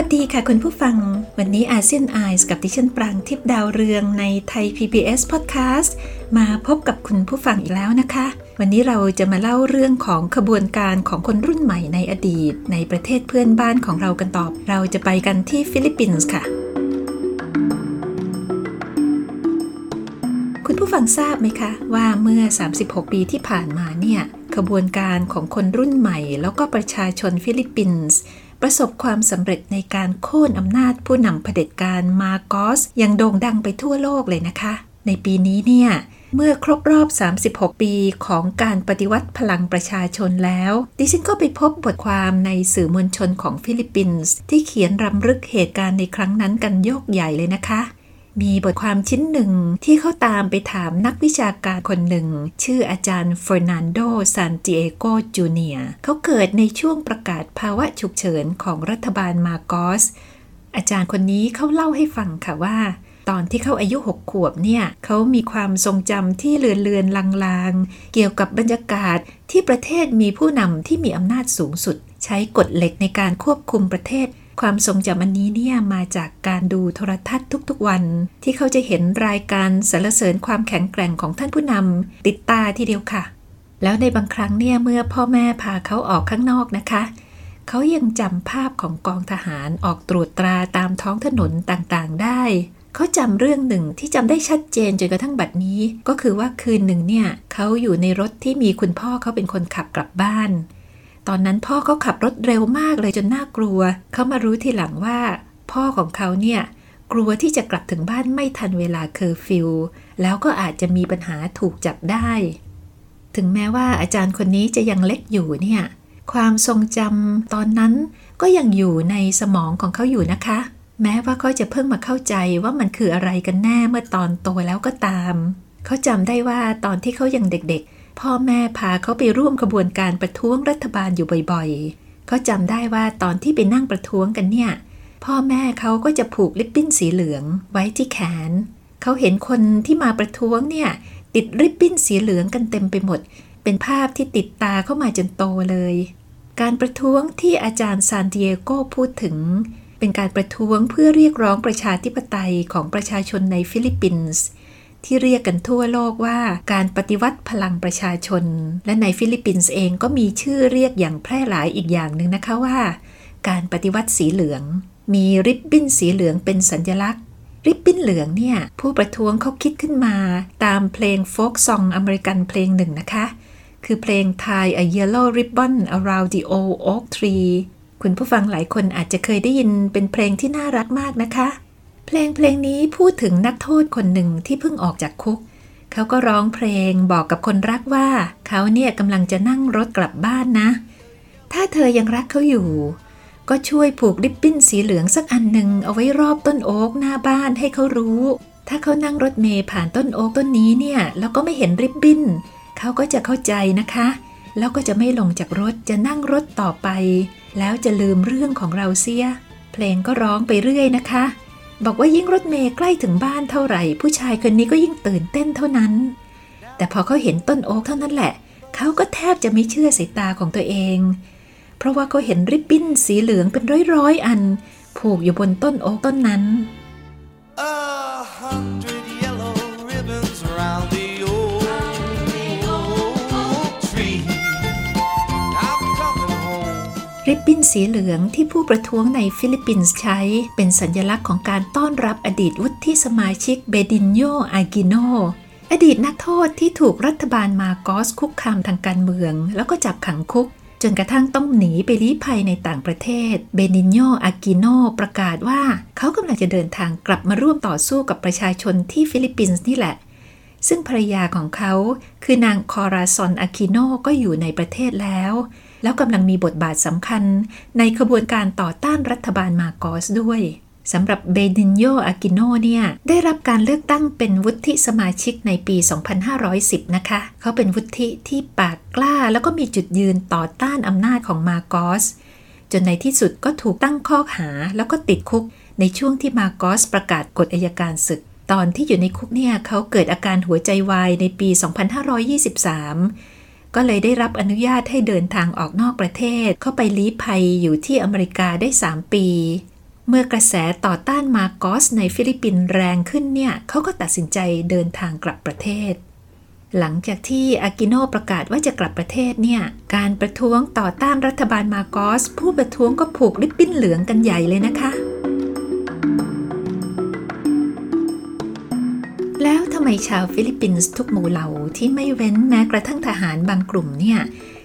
สวัสดีค่ะคุณผู้ฟัง วันนี้ ASEAN Eyes กับดิฉันปรางทิพย์ดาวเรืองในไทย PBS Podcast มาพบกับคุณผู้ฟังอีกแล้วนะคะ วันนี้เราจะมาเล่าเรื่องของขบวนการของคนรุ่นใหม่ในอดีต ในประเทศเพื่อนบ้านของเรากันต่อ เราจะไปกันที่ฟิลิปปินส์ค่ะ คุณผู้ฟังทราบไหมคะ ว่าเมื่อ 36 ปีที่ผ่านมาเนี่ยขบวนการของคนรุ่นใหม่ แล้วก็ประชาชนฟิลิปปินส์ ประสบความสำเร็จในการโค่นอำนาจผู้นำเผด็จการมาร์กอสอย่างโด่งดังไปทั่วโลกเลยนะคะ ในปีนี้เนี่ยเมื่อครบรอบ 36 ปีของการปฏิวัติพลังประชาชนแล้ว ดิฉันก็ไปพบบทความในสื่อมวลชนของฟิลิปปินส์ที่เขียนรำลึกเหตุการณ์ในครั้งนั้นกันยกใหญ่เลยนะคะ มีบทความชิ้นหนึ่งที่เขาตามไปถามนักวิชาการคนหนึ่ง ชื่ออาจารย์เฟอร์นันโดซานติเอโกจูเนียเขาเกิดในช่วงประกาศภาวะฉุกเฉินของรัฐบาลมาโกส อาจารย์คนนี้เขาเล่าให้ฟังค่ะว่าตอนที่เขาอายุ 6 ขวบเนี่ยเขามีความทรงจำที่เลือนเลือนลางๆ เกี่ยวกับบรรยากาศที่ประเทศมีผู้นำที่มีอำนาจสูงสุด ใช้กฎเหล็กในการควบคุมประเทศ ความทรงจำอันนี้เนี่ยมาจากการดูโทรทัศน์ทุกๆวัน ที่เขาจะเห็นรายการสรรเสริญความแข็งแกร่งของท่านผู้นำติดตาทีเดียวค่ะ แล้วในบางครั้งเนี่ยเมื่อพ่อแม่พาเขาออกข้างนอกนะคะ เขายังจำภาพของกองทหารออกตรวจตราตามท้องถนนต่างๆได้เขาจำเรื่องหนึ่งที่จำได้ชัดเจนจนกระทั่งบัดนี้ ก็คือว่าคืนหนึ่งเนี่ยเขาอยู่ในรถที่มีคุณพ่อเขาเป็นคนขับกลับบ้าน ตอนนั้นพ่อเขาขับรถเร็วมากเลยจนน่ากลัว เขามารู้ทีหลังว่า พ่อของเขาเนี่ยกลัวที่จะกลับถึงบ้านไม่ทันเวลาเคอร์ฟิวแล้วก็อาจจะมีปัญหาถูกจับได้ ถึงแม้ว่าอาจารย์คนนี้จะยังเล็กอยู่เนี่ยความทรงจำตอนนั้นก็ยังอยู่ในสมองของเขาอยู่นะคะ แม้ว่าเขาจะเพิ่งมาเข้าใจว่ามันคืออะไรกันแน่เมื่อตอนโตแล้วก็ตาม เขาจำได้ว่าตอนที่เขายังเด็กๆ พ่อแม่พาเขาไปร่วมขบวนการประท้วงรัฐบาลอยู่บ่อยๆ เขาจำได้ว่าตอนที่ไปนั่งประท้วงกันเนี่ย พ่อแม่เขาก็จะผูกริบบิ้นสีเหลืองไว้ที่แขน เขาเห็นคนที่มาประท้วงเนี่ย ติดริบบิ้นสีเหลืองกันเต็มไปหมด เป็นภาพที่ติดตาเขามาจนโตเลย การประท้วงที่อาจารย์ซานติอาโกพูดถึง เป็นการประท้วงเพื่อเรียกร้องประชาธิปไตยของประชาชนในฟิลิปปินส์ ที่เรียกกันทั่วโลกว่าการปฏิวัติพลังประชาชน และในฟิลิปปินส์เองก็มีชื่อเรียกอย่างแพร่หลายอีกอย่างหนึ่งนะคะว่า การปฏิวัติสีเหลือง มีริบบิ้นสีเหลืองเป็นสัญลักษณ์ ริบบิ้นเหลืองเนี่ย ผู้ประท้วงเขาคิดขึ้นมา ตามเพลงโฟกซองอเมริกันเพลงหนึ่งนะคะ คือเพลง Tie a Yellow Ribbon Around the Old Oak Tree คุณผู้ฟังหลายคนอาจจะเคยได้ยินเป็นเพลงที่น่ารักมากนะคะ เพลงเพลงนี้พูดถึงนักโทษคนหนึ่งที่เพิ่งออกจากคุก เขาก็ร้องเพลงบอกกับคนรักว่า เขาเนี่ยกำลังจะนั่งรถกลับบ้านนะ ถ้าเธอยังรักเขาอยู่ ก็ช่วยผูกริบบิ้นสีเหลืองสักอันหนึ่งเอาไว้รอบต้นโอ๊กหน้าบ้านให้เขารู้ ถ้าเขานั่งรถเมย์ผ่านต้นโอ๊กต้นนี้เนี่ยแล้วก็ไม่เห็นริบบิ้น เขาก็จะเข้าใจนะคะ แล้วก็จะไม่ลงจากรถจะนั่งรถต่อไป แล้วจะลืมเรื่องของเราเสีย เพลงก็ร้องไปเรื่อยนะคะ บอกว่ายิ่งรถเมย์ใกล้ถึงบ้านเท่าไหร่ ผู้ชายคนนี้ก็ยิ่งตื่นเต้นเท่านั้น แต่พอเขาเห็นต้นโอ๊กเท่านั้นแหละ เขาก็แทบจะไม่เชื่อสายตาของตัวเอง เพราะว่าเขาเห็นริบบิ้นสีเหลืองเป็นร้อยๆอัน ผูกอยู่บนต้นโอ๊กต้นนั้น A ริบบิ้นสีเหลืองที่ผู้ประท้วงในฟิลิปปินส์ใช้ เป็นสัญลักษณ์ของการต้อนรับอดีตวุฒิสมาชิกเบนิกโนอากิโนอดีตนักโทษที่ถูกรัฐบาลมาร์กอสคุกคามทางการเมือง แล้วก็จับขังคุก จนกระทั่งต้องหนีไปลี้ภัยในต่างประเทศ เบนิกโนอากิโนประกาศว่าเขากำลังจะเดินทางกลับมาร่วมต่อสู้กับประชาชนที่ฟิลิปปินส์นี่แหละ ซึ่งภรรยาของเขาคือนางคอราซอนอากิโนก็อยู่ในประเทศแล้ว แล้วกำลังมีบทบาทสำคัญในขบวนการต่อต้านรัฐบาลมาร์กอสด้วยสำหรับเบดินโยอากิโนเนี่ย ได้รับการเลือกตั้งเป็นวุฒิสมาชิกในปี 2510 นะคะ เขาเป็นวุฒิที่ปากกล้าแล้วก็มีจุดยืนต่อต้านอำนาจของมาโกส จนในที่สุดก็ถูกตั้งข้อหาแล้วก็ติดคุก ในช่วงที่มาโกสประกาศกฎอายการศึก ตอนที่อยู่ในคุกเนี่ยเขาเกิดอาการหัวใจวายในปี 2523 ก็เลยได้รับอนุญาตให้เดินทางออกนอกประเทศ เข้าไปลี้ภัยอยู่ที่อเมริกาได้ 3 ปี เมื่อกระแสต่อต้านมาร์กอสในฟิลิปปินส์แรงขึ้นเนี่ยเขาก็ตัดสินใจเดินทางกลับประเทศ หลังจากที่อากิโนประกาศว่าจะกลับประเทศเนี่ย การประท้วงต่อต้านรัฐบาลมาร์กอส ผู้ประท้วงก็ผูกริบบิ้นเหลืองกันใหญ่เลยนะคะ แล้วทำไมชาวฟิลิปปินส์ทุกหมู่เหล่าที่ไม่เว้นแม้กระทั่งทหารบางกลุ่มเนี่ย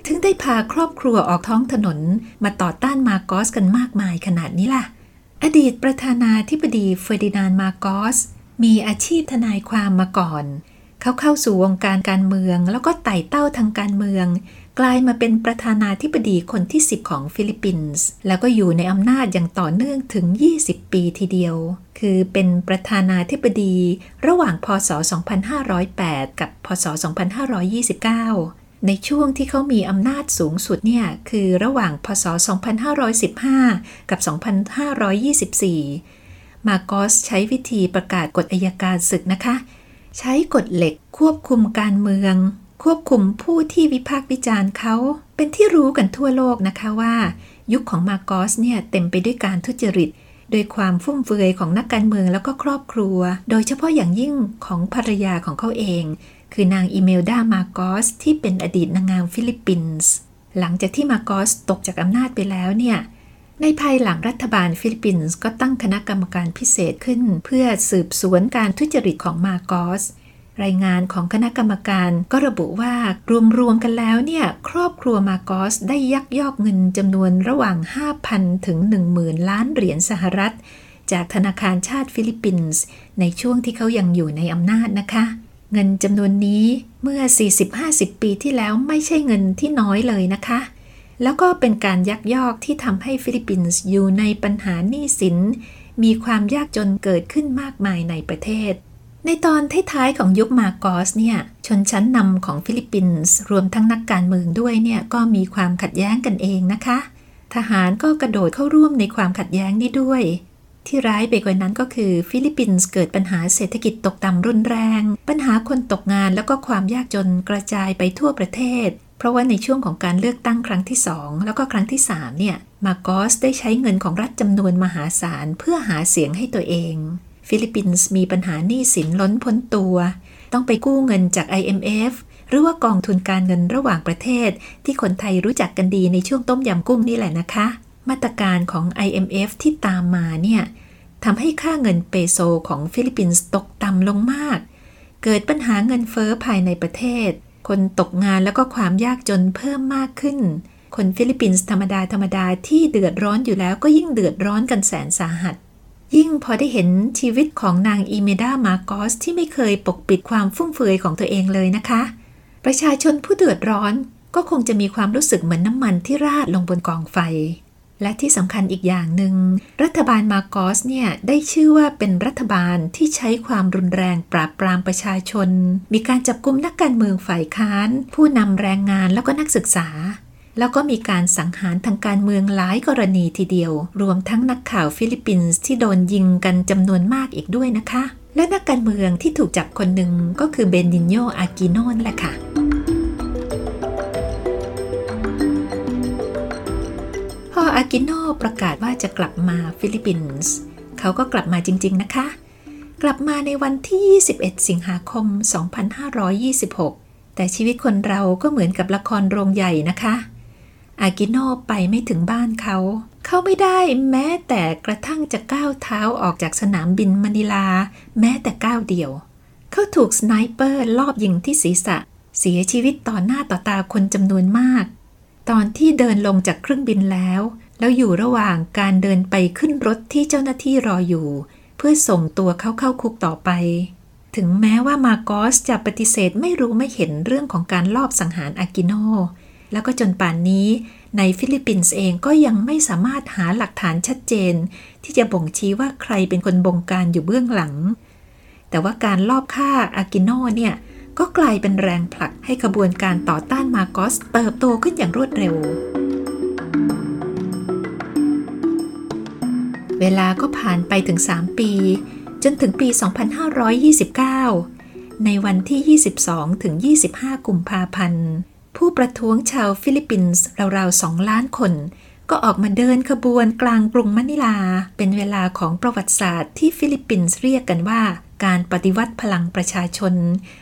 ถึงได้พาครอบครัวออกท้องถนนมาต่อต้านมาร์กอสกันมากมายขนาดนี้ล่ะ อดีตประธานาธิบดีเฟอร์ดินานด์มาร์กอส มีอาชีพทนายความมาก่อน เขาเข้าสู่วงการการเมืองแล้วก็ไต่เต้าทางการเมือง กลายมาเป็นประธานาธิบดีคนที่ 10 ของฟิลิปปินส์ แล้วก็อยู่ในอำนาจอย่างต่อเนื่องถึง 20 ปีทีเดียว คือเป็นประธานาธิบดีระหว่างพศ 2508 กับ พศ 2529 ในช่วงที่เขามีอำนาจสูงสุดเนี่ย คือระหว่างพศ 2515 กับ 2524 มาโกสใช้วิธีประกาศกฎอายการศึกนะคะ ใช้กฎเหล็กควบคุมการเมือง ควบคุมผู้ที่วิพากษ์วิจารณ์เขาเป็นที่รู้กันทั่วโลกนะคะว่า ยุคของมาโกสเนี่ยเต็มไปด้วยการทุจริต โดยความฟุ่มเฟือยของนักการเมืองแล้วก็ครอบครัว โดยเฉพาะอย่างยิ่งของภรรยาของเขาเอง คือนางอิเมลดามาร์กอสที่เป็นอดีตนางงามฟิลิปปินส์หลังจากที่มาร์กอสตกจากอำนาจไปแล้วเนี่ยในภายหลังรัฐบาลฟิลิปปินส์ก็ตั้งคณะกรรมการพิเศษขึ้น เพื่อสืบสวนการทุจริตของมาร์กอส รายงานของคณะกรรมการก็ระบุว่ารวมๆกันแล้วเนี่ยครอบครัวมาร์กอสได้ยักยอกเงินจำนวนระหว่าง 5,000 ถึง 10,000 ล้านเหรียญสหรัฐ จากธนาคารชาติฟิลิปปินส์ในช่วงที่เขายังอยู่ในอำนาจนะคะ เงินจำนวนนี้เมื่อ 40-50 ปีที่แล้วไม่ใช่เงินที่น้อยเลยนะคะ แล้วก็เป็นการยักยอกที่ทำให้ฟิลิปปินส์อยู่ในปัญหาหนี้สิน มีความยากจนเกิดขึ้นมากมายในประเทศ ในตอนท้ายๆของยุคมาร์กอสเนี่ยชนชั้นนำของฟิลิปปินส์รวมทั้งนักการเมืองด้วยเนี่ยก็มีความขัดแย้งกันเองนะคะ ทหารก็กระโดดเข้าร่วมในความขัดแย้งนี้ด้วย ที่ร้ายไปกว่านั้นก็คือฟิลิปปินส์เกิดปัญหาเศรษฐกิจตกต่ำรุนแรง ปัญหาคนตกงานแล้วก็ความยากจนกระจายไปทั่วประเทศ เพราะว่าในช่วงของการเลือกตั้งครั้งที่ 2 แล้วก็ครั้งที่3เนี่ยมาโกสได้ใช้เงินของรัฐจำนวนมหาศาลเพื่อหาเสียงให้ตัวเอง ฟิลิปปินส์มีปัญหาหนี้สินล้นพ้นตัว ต้องไปกู้เงินจาก IMF หรือว่ากองทุนการเงินระหว่างประเทศ ที่คนไทยรู้จักกันดีในช่วงต้มยำกุ้งนี่แหละนะคะ มาตรการของ IMF ที่ตามมาเนี่ยทำให้ค่าเงินเปโซของฟิลิปปินส์ตกต่ำลงมาก เกิดปัญหาเงินเฟ้อภายในประเทศ คนตกงานแล้วก็ความยากจนเพิ่มมากขึ้น คนฟิลิปปินส์ธรรมดาธรรมดาที่เดือดร้อนอยู่แล้วก็ยิ่งเดือดร้อนกันแสนสาหัส ยิ่งพอได้เห็นชีวิตของนางอีเมลดามาโกสที่ไม่เคยปกปิดความฟุ่มเฟือยของตัวเองเลยนะคะ ประชาชนผู้เดือดร้อนก็คงจะมีความรู้สึกเหมือนน้ำมันที่ราดลงบนกองไฟ และที่สำคัญอีกอย่างหนึ่ง รัฐบาลมาโกสเนี่ย ได้ชื่อว่าเป็นรัฐบาลที่ใช้ความรุนแรงปราบปรามประชาชน มีการจับกุมนักการเมืองฝ่ายค้าน ผู้นำแรงงานแล้วก็นักศึกษา แล้วก็มีการสังหารทางการเมืองหลายกรณีทีเดียว รวมทั้งนักข่าวฟิลิปปินส์ที่โดนยิงกันจำนวนมากอีกด้วยนะคะ และนักการเมืองที่ถูกจับคนหนึ่งก็คือเบนิกโนอากิโนนี่แหละค่ะอากิโนประกาศว่าจะกลับมาฟิลิปปินส์เขาก็กลับมาจริง ๆ นะคะ กลับมาในวันที่ 21 สิงหาคม 2526 แต่ชีวิตคนเราก็เหมือนกับละครโรงใหญ่นะคะ อากิโนไปไม่ถึงบ้านเขา เขาไม่ได้แม้แต่กระทั่งจะก้าวเท้าออกจากสนามบินมะนิลา แม้แต่ก้าวเดียว เขาถูกสไนเปอร์ลอบยิงที่ศีรษะ เสียชีวิตต่อหน้าต่อตาคนจำนวนมาก ตอนที่เดินลงจากเครื่องบินแล้ว แล้วอยู่ระหว่างการเดินไปขึ้นรถที่เจ้าหน้าที่รออยู่ เพื่อส่งตัวเขาเข้าคุกต่อไป ถึงแม้ว่ามาโกสจะปฏิเสธไม่รู้ไม่เห็นเรื่องของการลอบสังหารอากิโน แล้วก็จนป่านนี้ ในฟิลิปปินส์เองก็ยังไม่สามารถหาหลักฐานชัดเจน ที่จะบ่งชี้ว่าใครเป็นคนบงการอยู่เบื้องหลัง แต่ว่าการลอบฆ่าอากิโนเนี่ยก็กลายเป็นแรงผลักให้ขบวนการต่อต้านมาโกสเติบโตขึ้นอย่างรวดเร็ว เวลาก็ผ่านไปถึง 3 ปี จนถึงปี 2529 ในวันที่ 22 ถึง 25 กุมภาพันธ์ ผู้ประท้วงชาวฟิลิปปินส์ราวๆ2ล้านคน ก็ออกมาเดินขบวนกลางกรุงมะนิลา เป็นเวลาของประวัติศาสตร์ที่ฟิลิปปินส์เรียกกันว่า การปฏิวัติพลังประชาชน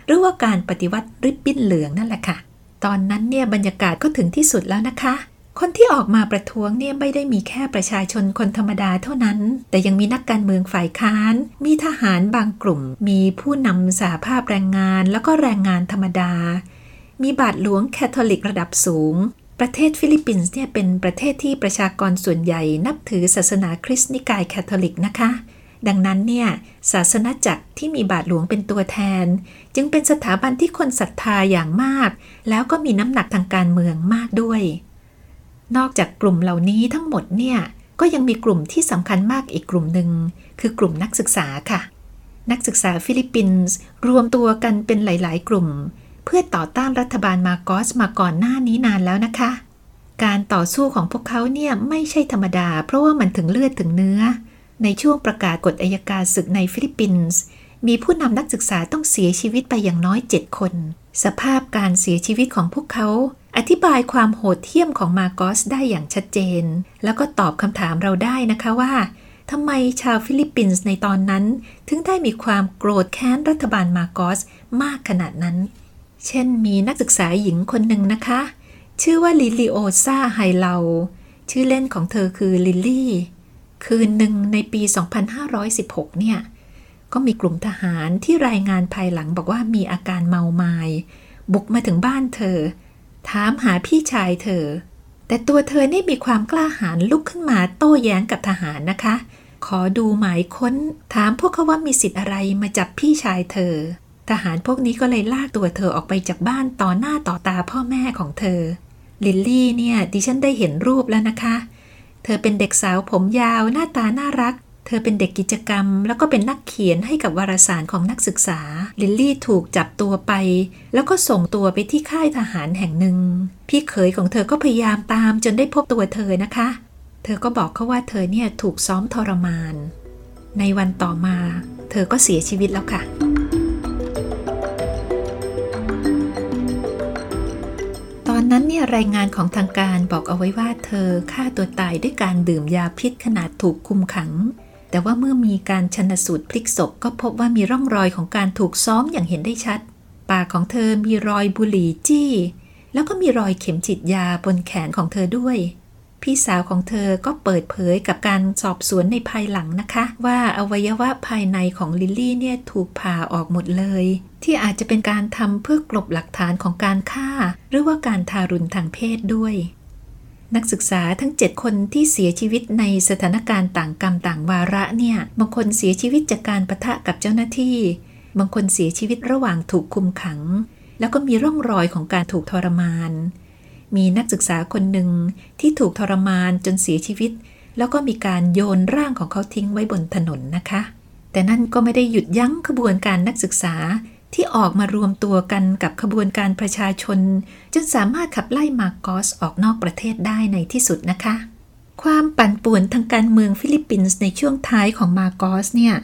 หรือว่าการปฏิวัติริบบิ้นเหลืองนั่นแหละค่ะ ตอนนั้นเนี่ยบรรยากาศก็ถึงที่สุดแล้วนะคะคนที่ออกมาประท้วงเนี่ยไม่ได้มีแค่ประชาชนคนธรรมดาเท่านั้น แต่ยังมีนักการเมืองฝ่ายค้าน มีทหารบางกลุ่ม มีผู้นำสหภาพแรงงาน แล้วก็แรงงานธรรมดา มีบาทหลวงคาทอลิกระดับสูง ประเทศฟิลิปปินส์เนี่ยเป็นประเทศที่ประชากรส่วนใหญ่นับถือศาสนาคริสต์นิกายคาทอลิกนะคะ ดังนั้นเนี่ยศาสนจักรที่มีบาทหลวงเป็นตัวแทน จึงเป็นสถาบันที่คนศรัทธาอย่างมาก แล้วก็มีน้ำหนักทางการเมืองมากด้วย นอกจากกลุ่มเหล่านี้ทั้งหมดเนี่ยก็ยังมีกลุ่มที่สำคัญมากอีกกลุ่มหนึ่งคือกลุ่มนักศึกษาค่ะ นักศึกษาฟิลิปปินส์รวมตัวกันเป็นหลาย ๆ กลุ่ม เพื่อต่อต้านรัฐบาลมาโกสมาก่อนหน้านี้นานแล้วนะคะ การต่อสู้ของพวกเขาเนี่ยไม่ใช่ธรรมดา เพราะว่ามันถึงเลือดถึงเนื้อ ในช่วงประกาศกฎอัยการศึกในฟิลิปปินส์มีผู้นำนักศึกษาต้องเสียชีวิตไปอย่างน้อย 7 คน สภาพการเสียชีวิตของพวกเขา อธิบายความโหดเหี้ยมของมาโกสได้อย่างชัดเจน แล้วก็ตอบคำถามเราได้นะคะว่าทำไมชาวฟิลิปปินส์ในตอนนั้น ถึงได้มีความโกรธแค้นรัฐบาลมาโกสมากขนาดนั้น เช่นมีนักศึกษาหญิงคนหนึ่งนะคะ ชื่อว่าลิลิโอซาไฮเลาชื่อเล่นของเธอคือลิลลี่ คืนหนึ่งในปี 2516 เนี่ย ก็มีกลุ่มทหารที่รายงานภายหลังบอกว่ามีอาการเมามาย บุกมาถึงบ้านเธอ ถามหาพี่ชายเธอ แต่ตัวเธอนี่มีความกล้าหาญลุกขึ้นมาโต้แย้งกับทหารนะคะ ขอดูหมายค้น ถามพวกเขาว่ามีสิทธิ์อะไรมาจับพี่ชายเธอ ทหารพวกนี้ก็เลยลากตัวเธอออกไปจากบ้านต่อหน้าต่อตาพ่อแม่ของเธอ ลิลลี่เนี่ยดิฉันได้เห็นรูปแล้วนะคะ เธอเป็นเด็กสาวผมยาวหน้าตาน่ารัก เธอเป็นเด็กกิจกรรม แล้วก็เป็นนักเขียนให้กับวารสารของนักศึกษา ลิลลี่ถูกจับตัวไป แล้วก็ส่งตัวไปที่ค่ายทหารแห่งหนึ่ง พี่เขยของเธอก็พยายามตามจนได้พบตัวเธอนะคะ เธอก็บอกเขาว่าเธอเนี่ยถูกซ้อมทรมาน ในวันต่อมา เธอก็เสียชีวิตแล้วค่ะ นั้นเนี่ยรายงานของทางการบอกเอาไว้ว่าเธอฆ่าตัวตายด้วยการดื่มยาพิษขนาดถูกคุมขัง แต่ว่าเมื่อมีการชนสูตรพลิกศพก็พบว่ามีร่องรอยของการถูกซ้อมอย่างเห็นได้ชัด ปากของเธอมีรอยบุหรี่จี้ แล้วก็มีรอยเข็มฉีดยาบนแขนของเธอด้วย พี่สาวของเธอก็เปิดเผยกับการสอบสวนในภายหลังนะคะ ว่าอวัยวะภายในของลิลลี่เนี่ยถูกผ่าออกหมดเลย ที่อาจจะเป็นการทำเพื่อกลบหลักฐานของการฆ่า หรือว่าการทารุณทางเพศด้วยนักศึกษาทั้ง 7 คนที่เสียชีวิตในสถานการณ์ต่างกรรมต่างวาระเนี่ย บางคนเสียชีวิตจากการประทะกับเจ้าหน้าที่ บางคนเสียชีวิตระหว่างถูกคุมขัง แล้วก็มีร่องรอยของการถูกทรมาน มีนักศึกษาคนหนึ่งที่ถูกทรมานจนเสียชีวิต แล้วก็มีการโยนร่างของเขาทิ้งไว้บนถนนนะคะ แต่นั่นก็ไม่ได้หยุดยั้งขบวนการนักศึกษาที่ออกมารวมตัวกันกับขบวนการประชาชน จนสามารถขับไล่มาโกสออกนอกประเทศได้ในที่สุดนะคะ ความปั่นป่วนทางการเมืองฟิลิปปินส์ในช่วงท้ายของมาโกสเนี่ย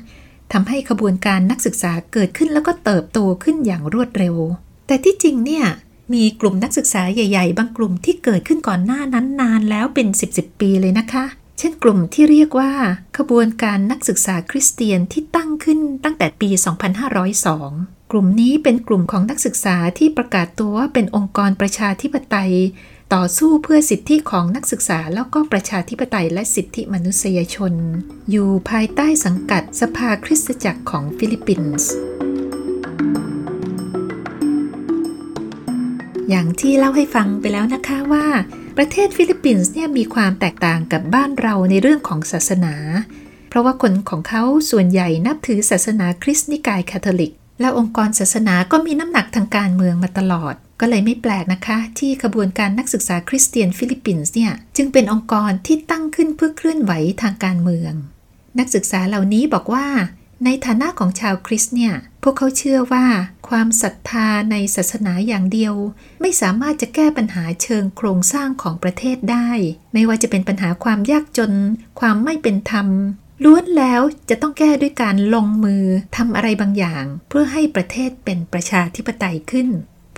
ทำให้ขบวนการนักศึกษาเกิดขึ้นแล้วก็เติบโตขึ้นอย่างรวดเร็ว แต่ที่จริงเนี่ย มีกลุ่มนักศึกษาใหญ่ ๆ บางกลุ่มที่เกิดขึ้นก่อนหน้านั้นนานแล้วเป็นสิบๆปีเลยนะคะ เช่นกลุ่มที่เรียกว่า ขบวนการนักศึกษาคริสเตียนที่ตั้งขึ้นตั้งแต่ปี 2502 กลุ่มนี้เป็นกลุ่มของนักศึกษาที่ประกาศตัวว่าเป็นองค์กรประชาธิปไตย ต่อสู้เพื่อสิทธิของนักศึกษาแล้วก็ประชาธิปไตยและสิทธิมนุษยชน อยู่ภายใต้สังกัดสภาคริสตจักรของฟิลิปปินส์ อย่างที่เล่าให้ฟังไปแล้วนะคะว่า ประเทศฟิลิปปินส์เนี่ยมีความแตกต่างกับบ้านเราในเรื่องของศาสนา เพราะว่าคนของเขาส่วนใหญ่นับถือศาสนาคริสต์นิกายคาทอลิก และองค์กรศาสนาก็มีน้ำหนักทางการเมืองมาตลอด ก็เลยไม่แปลกนะคะ ที่ขบวนการนักศึกษาคริสเตียนฟิลิปปินส์เนี่ยจึงเป็นองค์กรที่ตั้งขึ้นเพื่อเคลื่อนไหวทางการเมือง นักศึกษาเหล่านี้บอกว่า ในฐานะของชาวคริสต์เนี่ยพวกเขาเชื่อว่า ความศรัทธาในศาสนาอย่างเดียว ไม่สามารถจะแก้ปัญหาเชิงโครงสร้างของประเทศได้ ไม่ว่าจะเป็นปัญหาความยากจน ความไม่เป็นธรรมล้วนแล้วจะต้องแก้ด้วยการลงมือทำอะไรบางอย่าง เพื่อให้ประเทศเป็นประชาธิปไตยขึ้น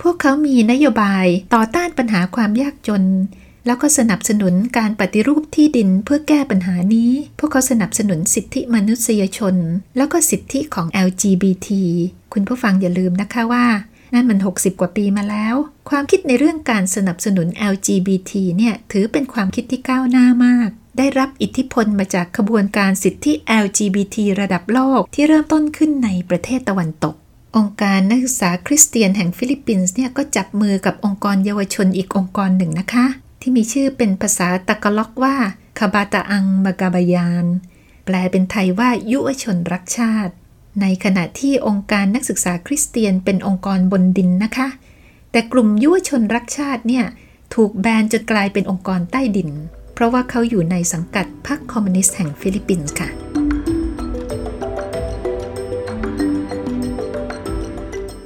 พวกเขามีนโยบายต่อต้านปัญหาความยากจน แล้วก็สนับสนุนการปฏิรูปที่ดินเพื่อแก้ปัญหานี้ พวกเขาสนับสนุนสิทธิมนุษยชน แล้วก็สิทธิของ LGBT คุณผู้ฟังอย่าลืมนะคะว่า นั่นมัน 60 กว่าปีมาแล้ว ความคิดในเรื่องการสนับสนุน LGBT เนี่ย ถือเป็นความคิดที่ก้าวหน้ามาก ได้รับอิทธิพลมาจากขบวนการสิทธิ LGBT ระดับโลกที่เริ่มต้นขึ้นในประเทศตะวันตกองค์การนักศึกษาคริสเตียนแห่งฟิลิปปินส์เนี่ยก็จับมือกับองค์กรเยาวชนอีกองค์กรหนึ่งนะคะ ที่มีชื่อเป็นภาษาตะกล็อกว่าคาบาตาอังมากาบายาน แปลเป็นไทยว่ายุวชนรักชาติ ในขณะที่องค์การนักศึกษาคริสเตียนเป็นองค์กรบนดินนะคะ แต่กลุ่มยุวชนรักชาติเนี่ยถูกแบนจนกลายเป็นองค์กรใต้ดิน เพราะว่าเขาอยู่ในสังกัดพรรคคอมมิวนิสต์แห่งฟิลิปปินส์ค่ะ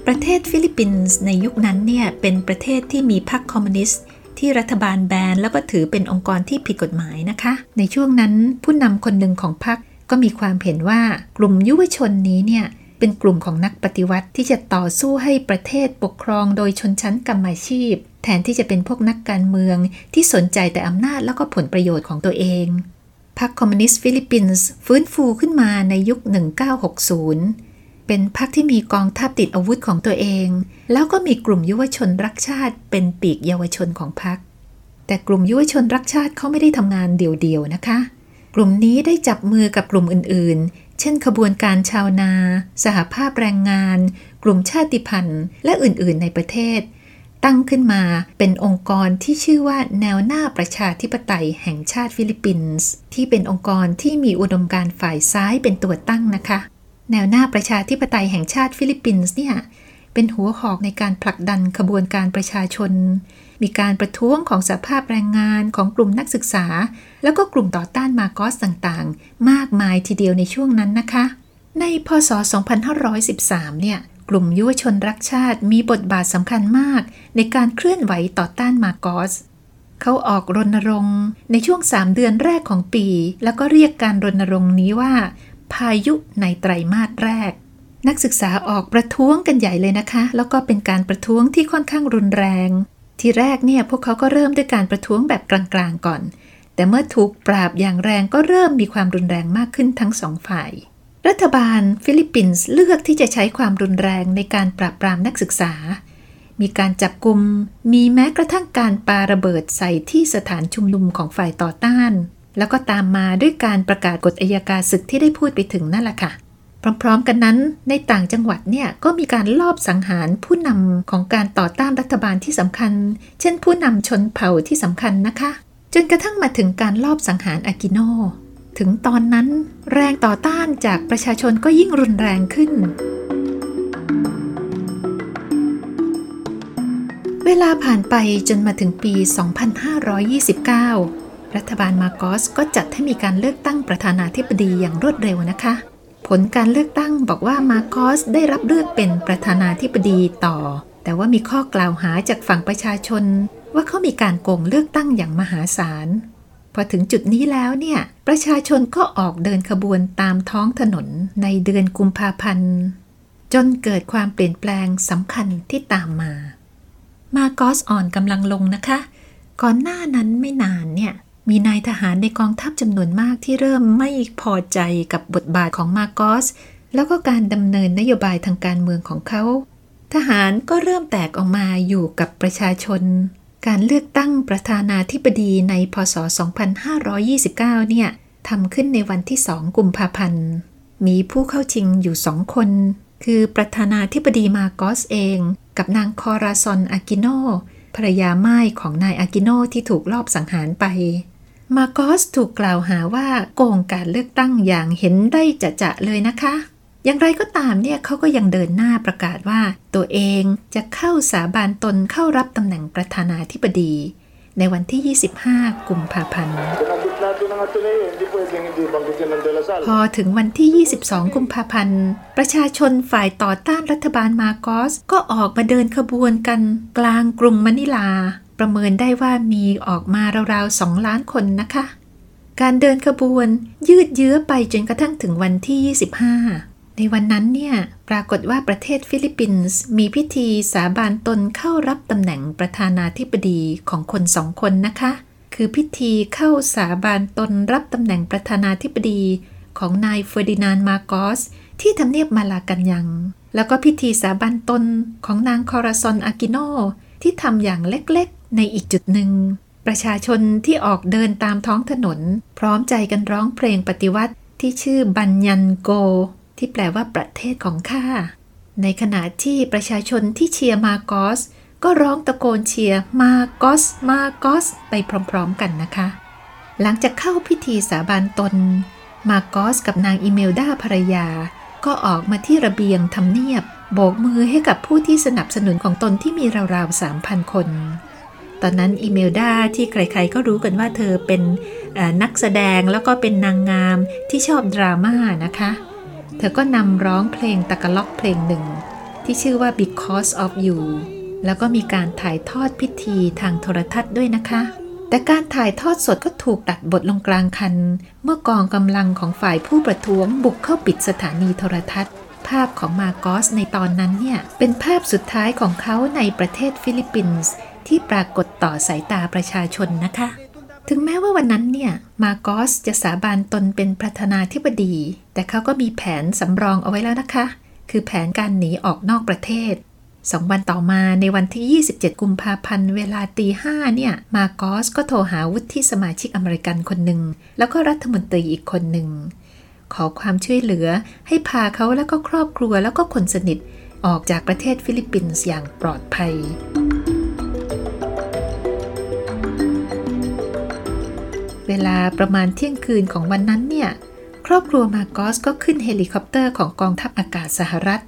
ประเทศฟิลิปปินส์ในยุคนั้นเนี่ยเป็นประเทศที่มีพรรคคอมมิวนิสต์ที่รัฐบาลแบนแล้วก็ถือเป็นองค์กรที่ผิดกฎหมายนะคะ ในช่วงนั้นผู้นำคนหนึ่งของพรรค ก็มีความเห็นว่ากลุ่มยุวชนนี้เนี่ยเป็นกลุ่มของนักปฏิวัติที่จะต่อสู้ให้ประเทศปกครองโดยชนชั้นกรรมาชีพ แทนที่จะเป็นพวกนักการเมืองที่สนใจแต่อำนาจแล้วก็ผลประโยชน์ของตัวเองพรรคคอมมิวนิสต์ฟิลิปปินส์ฟื้นฟูขึ้นมาในยุค 1960 เป็นพรรคที่มีกองทัพติดอาวุธของตัวเอง แล้วก็มีกลุ่มยุวชนรักชาติเป็นปีกเยาวชนของพรรคแต่กลุ่มยุวชนรักชาติเขาไม่ได้ทำงานเดี่ยวๆนะคะ กลุ่มนี้ได้จับมือกับกลุ่มอื่น ๆ เช่น ขบวนการชาวนา สหภาพแรงงาน กลุ่มชาติพันธุ์ และอื่น ๆ ในประเทศ ตั้งขึ้นมาเป็นองค์กรที่ชื่อว่าแนวหน้าประชาธิปไตยแห่งชาติฟิลิปปินส์ที่เป็นองค์กรที่มีอุดมการณ์ฝ่ายซ้ายเป็นตัวตั้งนะคะ แนวหน้าประชาธิปไตยแห่งชาติฟิลิปปินส์เนี่ยเป็นหัวหอกในการผลักดันขบวนการประชาชน มีการประท้วงของสภาพแรงงานของกลุ่มนักศึกษา แล้วก็กลุ่มต่อต้านมาโกอสต่างๆ มากมายทีเดียวในช่วงนั้นนะคะ ในพศ 2513 เนี่ยกลุ่มยุวชนรักชาติมีบทบาทสำคัญมาก ในการเคลื่อนไหวต่อต้านมาโกอสเขาออกรณรงค์ในช่วง 3 เดือนแรกของปี แล้วก็เรียกการรณรงค์นี้ว่า พายุในไตรมาสแรก นักศึกษาออกประท้วงกันใหญ่เลยนะคะ แล้วก็เป็นการประท้วงที่ค่อนข้างรุนแรง ทีแรกเนี่ยพวกเขาก็เริ่มด้วยการประท้วงแบบกลางๆก่อน แต่เมื่อถูกปราบอย่างแรงก็เริ่มมีความรุนแรงมากขึ้นทั้งสองฝ่าย รัฐบาลฟิลิปปินส์เลือกที่จะใช้ความรุนแรงในการปราบปรามนักศึกษา มีการจับกลุ่ม มีแม้กระทั่งการปาระเบิดใส่ที่สถานชุมนุมของฝ่ายต่อต้าน แล้วก็ตามมาด้วยการประกาศกฎอัยการศึกที่ได้พูดไปถึงนั่นแหละค่ะ พร้อม ๆ กันนั้น ในต่างจังหวัดเนี่ยก็มีการลอบสังหารผู้นำของการต่อต้านรัฐบาลที่สำคัญ เช่น ผู้นำชนเผ่าที่สำคัญนะคะ จนกระทั่งมาถึงการลอบสังหารอากิโน ถึงตอนนั้น แรงต่อต้านจากประชาชนก็ยิ่งรุนแรงขึ้น เวลาผ่านไปจนมาถึงปี 2529 รัฐบาลมาโกอสก็จัดให้มีการเลือกตั้งประธานาธิบดีอย่างรวดเร็วนะคะ ผลการเลือกตั้งบอกว่ามาโกอสได้รับเลือกเป็นประธานาธิบดีต่อ แต่ว่ามีข้อกล่าวหาจากฝั่งประชาชน ว่าเขามีการโกงเลือกตั้งอย่างมหาศาล พอถึงจุดนี้แล้วเนี่ย ประชาชนก็ออกเดินขบวนตามท้องถนนในเดือนกุมภาพันธ์ จนเกิดความเปลี่ยนแปลงสำคัญที่ตามมา มาโกอสอ่อนกำลังลงนะคะ ก่อนหน้านั้นไม่นานเนี่ย มีนายทหารในกองทัพจำนวนมากที่เริ่มไม่พอใจกับบทบาทของมาโกส แล้วก็การดำเนินนโยบายทางการเมืองของเขา ทหารก็เริ่มแตกออกมาอยู่กับประชาชน การเลือกตั้งประธานาธิบดีในพศ 2529 เนี่ยทำขึ้นในวันที่ 2 กุมภาพันธ์ มีผู้เข้าชิงอยู่สองคน คือประธานาธิบดีมาโกสเอง กับนางคอราซอนอากิโนภรรยาม่ของนายอากิโนที่ถูกลอบสังหารไป มาโกอสถูกกล่าวหาว่าโกงการเลือกตั้งอย่างเห็นได้จะจะเลยนะคะ อย่างไรก็ตามเนี่ยเขาก็ยังเดินหน้าประกาศว่า ตัวเองจะเข้าสาบานตนเข้ารับตำแหน่งประธานาธิบดี ในวันที่ 25 กุมภาพันธ์ พอถึงวันที่ 22 กุมภาพันธ์ ประชาชนฝ่ายต่อต้านรัฐบาลมาโกสก็ออกมาเดินขบวนกันกลางกรุงมะนิลา ประเมินได้ว่ามีออกมาราวๆ2ล้านคนนะคะ การเดินขบวนยืดเยื้อไปจนกระทั่งถึงวันที่ 25 ในวันนั้นเนี่ย ปรากฏว่าประเทศฟิลิปปินส์มีพิธีสาบานตนเข้ารับตำแหน่งประธานาธิบดีของคนสองคนนะคะ คือพิธีเข้าสาบานตนรับตำแหน่งประธานาธิบดีของนายเฟอร์ดินานด์มาร์กอสที่ทำเนียบมาลากันยัง แล้วก็พิธีสาบานตนของนางคอราซอนอากิโนที่ทำอย่างเล็กๆ ในอีกจุดหนึ่ง ประชาชนที่ออกเดินตามท้องถนน พร้อมใจกันร้องเพลงปฏิวัติที่ชื่อ Bayan Ko ที่แปลว่าประเทศของข้า ในขณะที่ประชาชนที่เชียร์มาร์กอส ก็ร้องตะโกนเชียร์มาร์กอส มาร์กอส ไปพร้อมๆกันนะคะ หลังจากเข้าพิธีสาบานตน มาร์กอสกับนางอิเมลดาภรรยา ก็ออกมาที่ระเบียงทำเนียบโบกมือให้กับผู้ที่สนับสนุนของตนที่มีราวๆ3,000คน ตอนนั้นอิเมลดาที่ใครๆก็รู้กันว่าเธอเป็นนักแสดงแล้วก็เป็นนางงามที่ชอบดราม่านะคะ เธอก็นำร้องเพลงตะกะล็อกเพลงหนึ่ง ที่ชื่อว่า because of you แล้วก็มีการถ่ายทอดพิธีทางโทรทัศน์ด้วยนะคะ แต่การถ่ายทอดสดก็ถูกตัดบทลงกลางคัน เมื่อกองกำลังของฝ่ายผู้ประท้วงบุกเข้าปิดสถานีโทรทัศน์ ภาพของมาร์กอสในตอนนั้นเนี่ย เป็นภาพสุดท้ายของเขาในประเทศฟิลิปปินส์ ที่ปรากฏต่อสายตาประชาชนนะคะ ถึงแม้ว่าวันนั้นเนี่ย มาร์กอสจะสาบานตนเป็นประธานาธิบดี แต่เขาก็มีแผนสำรองเอาไว้แล้วนะคะ คือแผนการหนีออกนอกประเทศสองวันต่อมาในวันที่ 27 กุมภาพันธ์ เวลาตีห้าเนี่ย มาร์กอสก็โทรหาวุฒิสมาชิกอเมริกันคนหนึ่ง แล้วก็รัฐมนตรีอีกคนหนึ่ง ขอความช่วยเหลือให้พาเขาแล้วก็ครอบครัวแล้วก็คนสนิท ออกจากประเทศฟิลิปปินส์อย่างปลอดภัย เวลาประมาณเที่ยงคืนของวันนั้นเนี่ย ครอบครัวมาร์กอสก็ขึ้นเฮลิคอปเตอร์ของกองทัพอากาศสหรัฐ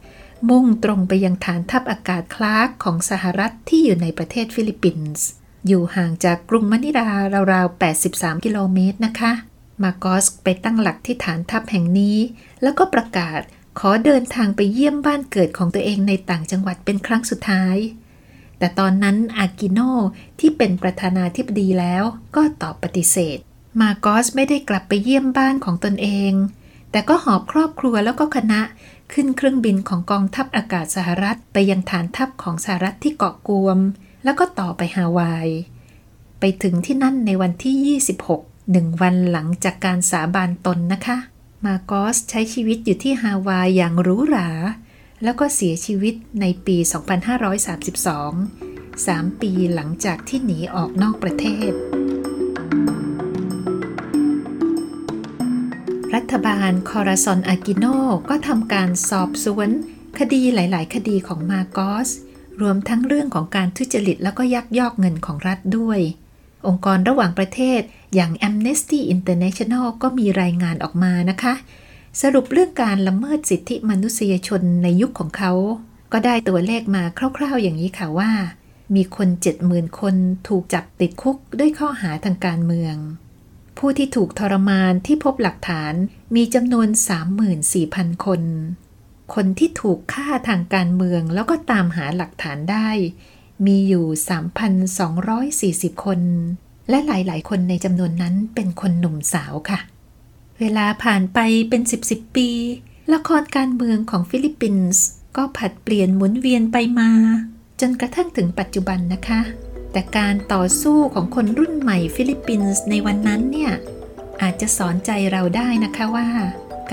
มุ่งตรงไปยังฐานทัพอากาศคลาร์กของสหรัฐที่อยู่ในประเทศฟิลิปปินส์ อยู่ห่างจากกรุงมะนิลาราวๆ 83 กิโลเมตรนะคะ มาโกสไปตั้งหลักที่ฐานทัพแห่งนี้ แล้วก็ประกาศขอเดินทางไปเยี่ยมบ้านเกิดของตัวเองในต่างจังหวัดเป็นครั้งสุดท้าย แต่ตอนนั้นอากิโนที่เป็นประธานาธิบดีแล้วก็ตอบปฏิเสธ มาโกสไม่ได้กลับไปเยี่ยมบ้านของตนเอง แต่ก็หอบครอบครัวแล้วก็คณะขึ้นเครื่องบินของกองทัพอากาศสหรัฐ ไปยังฐานทัพของสหรัฐที่เกาะกวม แล้วก็ต่อไปฮาวาย ไปถึงที่นั่นในวันที่ 26 หนึ่งวันหลังจากการสาบานตนนะคะ มาโกสใช้ชีวิตอยู่ที่ฮาวายอย่างหรูหรา แล้วก็เสียชีวิตในปี 2532 3 ปีหลังจากที่หนีออกนอกประเทศ รัฐบาลคอราซอนอากิโนก็ทำการสอบสวน คดีหลาย ๆ คดีของมาโกส รวมทั้งเรื่องของการทุจริตแล้วก็ยักยอกเงินของรัฐด้วย องค์กรระหว่างประเทศอย่าง Amnesty International ก็มีรายงานออกมานะคะ สรุปเรื่องการละเมิดสิทธิมนุษยชนในยุคของเขา ก็ได้ตัวเลขมาคร่าวๆอย่างนี้ค่ะว่า มีคน70,000คนถูกจับติดคุกด้วยข้อหาทางการเมือง ผู้ที่ถูกทรมานที่พบหลักฐานมีจำนวน 34,000 คน คนที่ถูกฆ่าทางการเมืองแล้วก็ตามหาหลักฐานได้ มีอยู่ 3,240 คน และหลายๆ คนในจำนวนนั้นเป็นคนหนุ่มสาวค่ะ เวลาผ่านไปเป็น 10 10ปี ละครการเมืองของฟิลิปปินส์ก็ผัดเปลี่ยนหมุนเวียนไปมา จนกระทั่งถึงปัจจุบันนะคะ แต่การต่อสู้ของคนรุ่นใหม่ฟิลิปปินส์ในวันนั้นเนี่ย อาจจะสอนใจเราได้นะคะว่า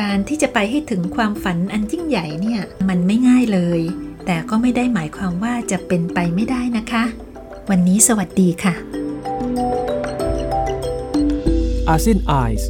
การที่จะไปให้ถึงความฝันอันยิ่งใหญ่เนี่ย มันไม่ง่ายเลย แต่ก็ไม่ได้หมายความว่าจะเป็นไปไม่ได้นะคะ วันนี้สวัสดีค่ะอาเซียนไอส์